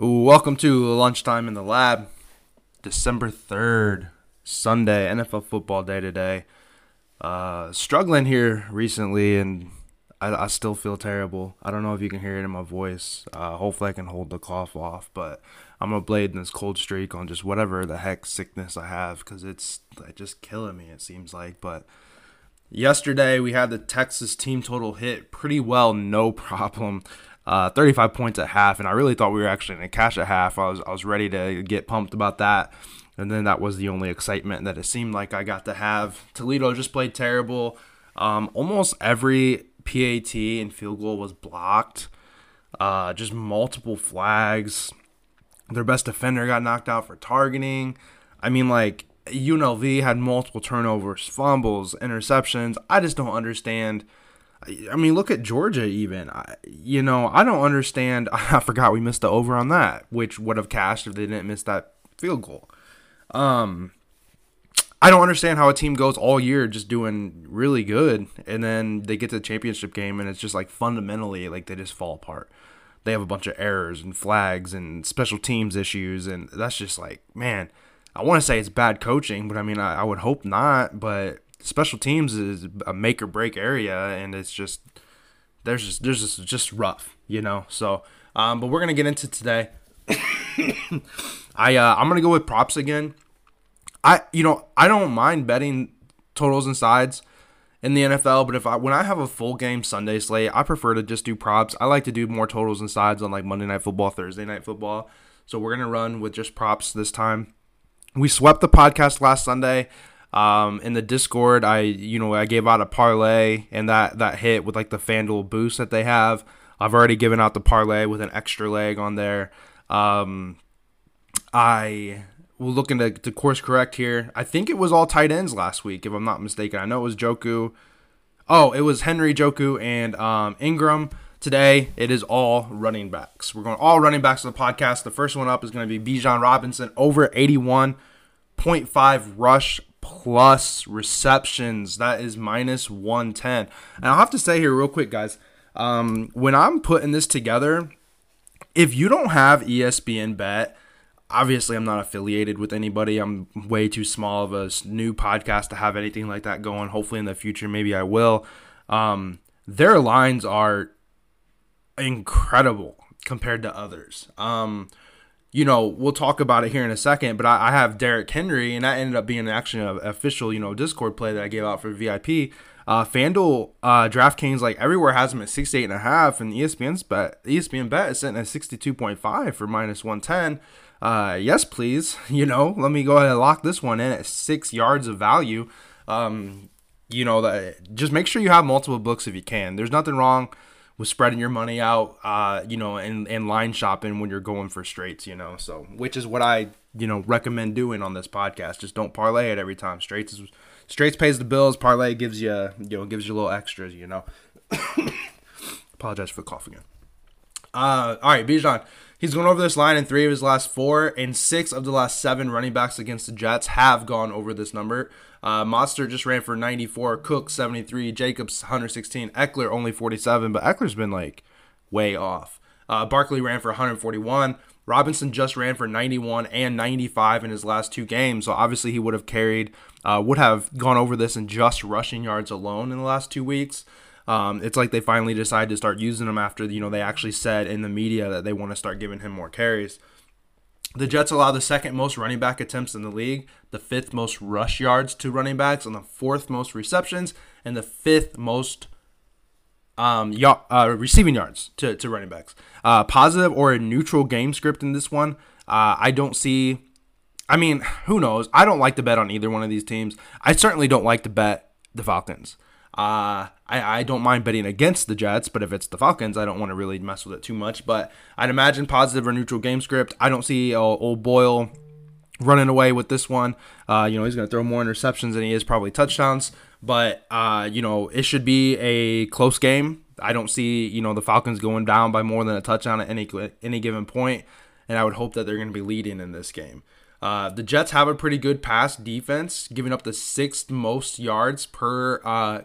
welcome to lunchtime in the lab. December 3rd, Sunday, NFL football day today. Uh, struggling here recently, and I, I, still feel terrible. I don't know if you can hear it in my voice. Uh, hopefully, I can hold the cough off, but I'm a blade in this cold streak on just whatever the heck sickness I have because it's like, just killing me, it seems like. But yesterday, we had the Texas team total hit pretty well, no problem uh, 35 points at half, and I really thought we were actually going to cash at half. I was I was ready to get pumped about that, and then that was the only excitement that it seemed like I got to have. Toledo just played terrible. Um, almost every PAT and field goal was blocked. Uh, just multiple flags. Their best defender got knocked out for targeting. I mean, like UNLV had multiple turnovers, fumbles, interceptions. I just don't understand I mean, look at Georgia. Even I, you know, I don't understand. I forgot we missed the over on that, which would have cashed if they didn't miss that field goal. Um, I don't understand how a team goes all year just doing really good, and then they get to the championship game, and it's just like fundamentally like they just fall apart. They have a bunch of errors and flags and special teams issues, and that's just like, man, I want to say it's bad coaching, but I mean, I, I would hope not. But special teams is a make or break area, and it's just there's just there's just just rough, you know. So, um, but we're gonna get into today. I uh, I'm gonna go with props again. I you know I don't mind betting totals and sides in the NFL, but if I when I have a full game Sunday slate, I prefer to just do props. I like to do more totals and sides on like Monday night football, Thursday night football. So we're gonna run with just props this time. We swept the podcast last Sunday. Um, in the Discord, I you know I gave out a parlay and that that hit with like the FanDuel boost that they have. I've already given out the parlay with an extra leg on there. Um, I will looking to, to course correct here. I think it was all tight ends last week, if I'm not mistaken. I know it was Njoku. Oh, it was Henry Njoku, and um, Engram. Today it is all running backs. We're going all running backs of the podcast. The first one up is going to be Bijan Robinson over 81.5 rush plus receptions. That is minus 110. And I'll have to say here, real quick, guys, um, when I'm putting this together, if you don't have ESPN Bet, obviously I'm not affiliated with anybody. I'm way too small of a new podcast to have anything like that going. Hopefully in the future, maybe I will. Um, their lines are incredible compared to others. Um, you know, we'll talk about it here in a second, but I, I have Derrick Henry, and that ended up being actually an official, you know, Discord play that I gave out for VIP. Uh, FanDuel, uh, DraftKings, like everywhere has him at 68 and a half, and ESPN's bet, ESPN bet is sitting at 62.5 for minus 110. Uh, yes, please. You know, let me go ahead and lock this one in at six yards of value. Um, you know, that just make sure you have multiple books if you can. There's nothing wrong with spreading your money out, uh, you know, and, and line shopping when you're going for straights, you know. So, which is what I, you know, recommend doing on this podcast. Just don't parlay it every time. Straights is straights pays the bills. Parlay gives you, you know, gives you a little extras, you know. Apologize for coughing. Uh, all right, Bijan. He's gone over this line in three of his last four, and six of the last seven running backs against the Jets have gone over this number. Uh, Mostert just ran for 94, Cook 73, Jacobs 116, Ekeler only 47, but Ekeler's been like way off. Uh, Barkley ran for 141. Robinson just ran for 91 and 95 in his last two games, so obviously he would have carried, uh, would have gone over this in just rushing yards alone in the last two weeks. Um, it's like they finally decided to start using him after you know they actually said in the media that they want to start giving him more carries. The Jets allow the second most running back attempts in the league, the fifth most rush yards to running backs, and the fourth most receptions, and the fifth most um, y- uh, receiving yards to, to running backs. Uh, positive or a neutral game script in this one. Uh, I don't see. I mean, who knows? I don't like to bet on either one of these teams. I certainly don't like to bet the Falcons. Uh, I, I don't mind betting against the Jets, but if it's the Falcons, I don't want to really mess with it too much. But I'd imagine positive or neutral game script. I don't see uh, old Boyle running away with this one. Uh, you know, he's going to throw more interceptions than he is probably touchdowns. But, uh, you know, it should be a close game. I don't see, you know, the Falcons going down by more than a touchdown at any, any given point, And I would hope that they're going to be leading in this game. Uh, the Jets have a pretty good pass defense, giving up the sixth most yards per uh,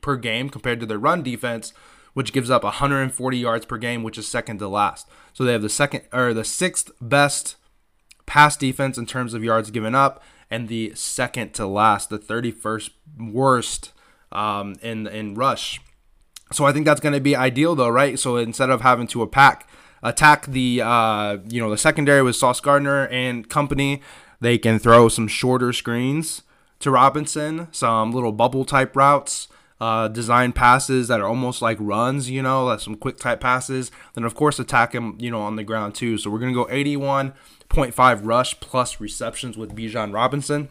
per game compared to their run defense, which gives up 140 yards per game, which is second to last. So they have the second or the sixth best pass defense in terms of yards given up, and the second to last, the 31st worst um, in in rush. So I think that's going to be ideal, though, right? So instead of having to attack attack the uh, you know the secondary with Sauce Gardner and company, they can throw some shorter screens to Robinson, some little bubble type routes. Uh, design passes that are almost like runs, you know, like some quick type passes. Then of course attack him, you know, on the ground too. So we're gonna go 81.5 rush plus receptions with Bijan Robinson.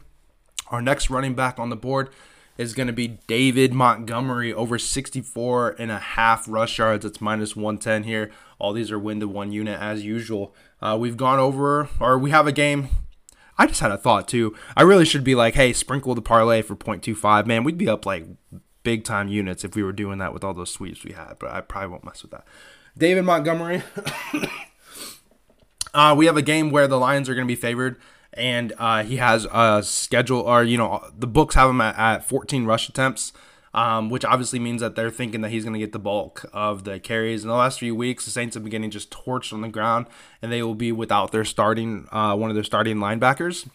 Our next running back on the board is going to be David Montgomery over 64 and a half rush yards. It's minus 110 here. All these are win to one unit as usual. Uh, we've gone over, or we have a game. I just had a thought too. I really should be like, hey, sprinkle the parlay for 0.25. Man, we'd be up like big time units if we were doing that with all those sweeps we had, but I probably won't mess with that. David Montgomery. uh, we have a game where the Lions are going to be favored and uh, he has a schedule, or you know, the books have him at, at 14 rush attempts, um, which obviously means that they're thinking that he's going to get the bulk of the carries. In the last few weeks, the Saints have been getting just torched on the ground, and they will be without their starting uh, one of their starting linebackers.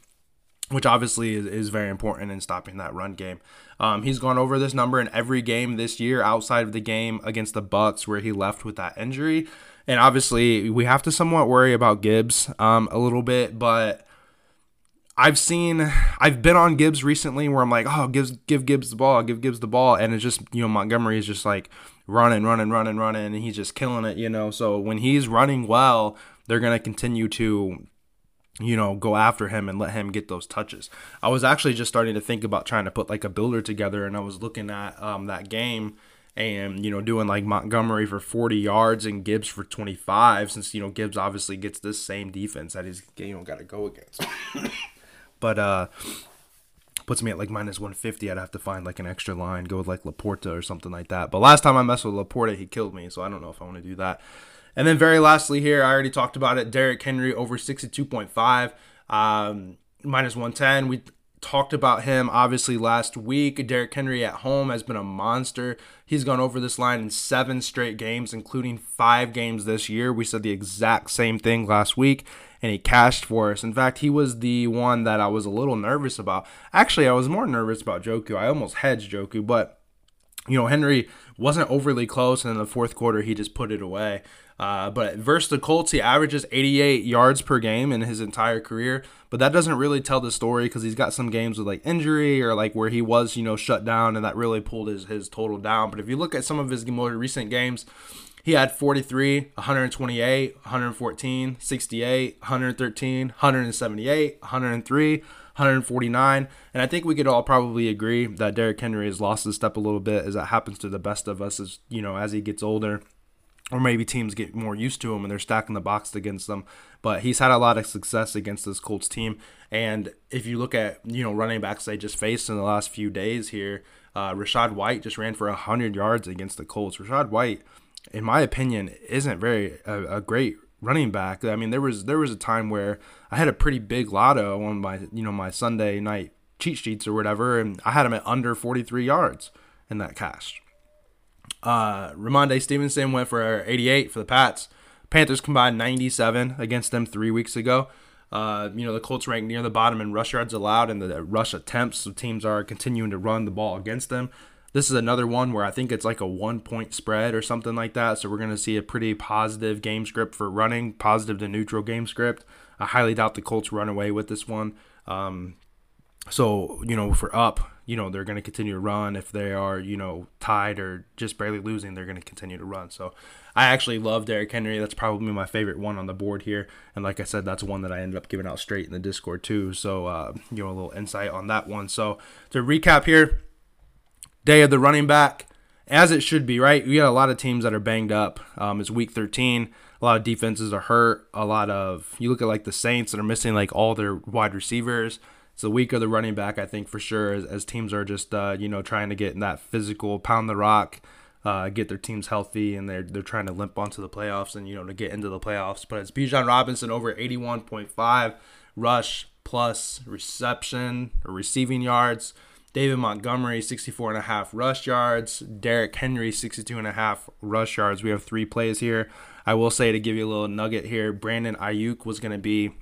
Which obviously is, is very important in stopping that run game. Um, he's gone over this number in every game this year, outside of the game against the Bucs, where he left with that injury. And obviously, we have to somewhat worry about Gibbs um, a little bit, but I've seen I've been on Gibbs recently where I'm like, oh, Gibbs give Gibbs the ball, give Gibbs the ball, and it's just you know Montgomery is just like running, running, running, running, and he's just killing it, you know. So when he's running well, they're gonna continue to you know go after him and let him get those touches. I was actually just starting to think about trying to put like a builder together, and I was looking at um, that game and you know doing like Montgomery for 40 yards and Gibbs for 25 since you know Gibbs obviously gets this same defense that he's you know got to go against. But uh puts me at like minus 150 i'd have to find like an extra line go with like laporta or something like that. But last time i messed with laporta he killed me so i don't know if i want to do that. And then very lastly here i already talked about it Derrick henry over 62.5 um, minus 110 we talked about him obviously last week. Derrick Henry at home has been a monster. He's gone over this line in seven straight games, including five games this year. We said the exact same thing last week and he cashed for us. In fact, he was the one that I was a little nervous about. Actually, I was more nervous about Njoku. I almost hedged Njoku, but you know, Henry wasn't overly close, and in the fourth quarter, he just put it away. Uh, but versus the Colts, he averages 88 yards per game in his entire career. But that doesn't really tell the story because he's got some games with like injury or like where he was, you know, shut down, and that really pulled his, his total down. But if you look at some of his more recent games, he had 43, 128, 114, 68, 113, 178, 103, 149. And I think we could all probably agree that Derrick Henry has lost his step a little bit as that happens to the best of us as you know, as he gets older. Or maybe teams get more used to him and they're stacking the box against them. But he's had a lot of success against this Colts team. And if you look at, you know, running backs they just faced in the last few days here, uh, Rachaad White just ran for 100 yards against the Colts. Rachaad White in my opinion, isn't very a, a, great running back. I mean, there was there was a time where I had a pretty big lotto on my you know my Sunday night cheat sheets or whatever, and I had him at under 43 yards in that cash. Uh, Rhamondre Stevenson went for 88 for the Pats. Panthers combined 97 against them three weeks ago. Uh, you know, the Colts ranked near the bottom in rush yards allowed and the rush attempts. So teams are continuing to run the ball against them. This is another one where I think it's like a one point spread or something like that. So we're going to see a pretty positive game script for running, positive to neutral game script. I highly doubt the Colts run away with this one. Um, so, you know, for up, you know, they're going to continue to run. If they are, you know, tied or just barely losing, they're going to continue to run. So I actually love Derrick Henry. That's probably my favorite one on the board here. And like I said, that's one that I ended up giving out straight in the Discord too. So, uh, you know, a little insight on that one. So to recap here, day of the running back, as it should be, right? We got a lot of teams that are banged up. Um, it's week 13. A lot of defenses are hurt. A lot of you look at like the Saints that are missing like all their wide receivers. It's the week of the running back, I think for sure, as, as teams are just uh, you know trying to get in that physical pound the rock, uh, get their teams healthy, and they're they're trying to limp onto the playoffs and you know to get into the playoffs. But it's Bijan Robinson over 81.5 rush plus reception or receiving yards. David Montgomery, 64 and a half rush yards. Derrick Henry, 62 and a half rush yards. We have three plays here. I will say to give you a little nugget here, Brandon Aiyuk was going to be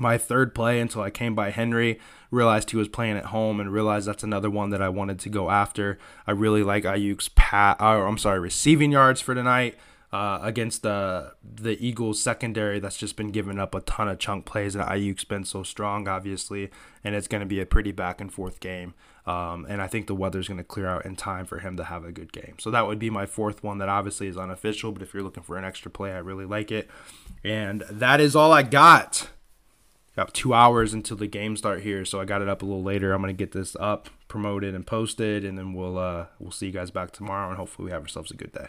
my third play until I came by Henry, realized he was playing at home, and realized that's another one that I wanted to go after. I really like Aiyuk's pat, or I'm sorry, receiving yards for tonight. Uh, against the the Eagles secondary that's just been giving up a ton of chunk plays, and Aiyuk's been so strong, obviously, and it's going to be a pretty back and forth game. Um, and I think the weather's going to clear out in time for him to have a good game. So that would be my fourth one that obviously is unofficial, but if you're looking for an extra play, I really like it. And that is all I got. Got two hours until the game start here, so I got it up a little later. I'm gonna get this up, promoted, and posted, and then we'll uh, we'll see you guys back tomorrow, and hopefully we have ourselves a good day.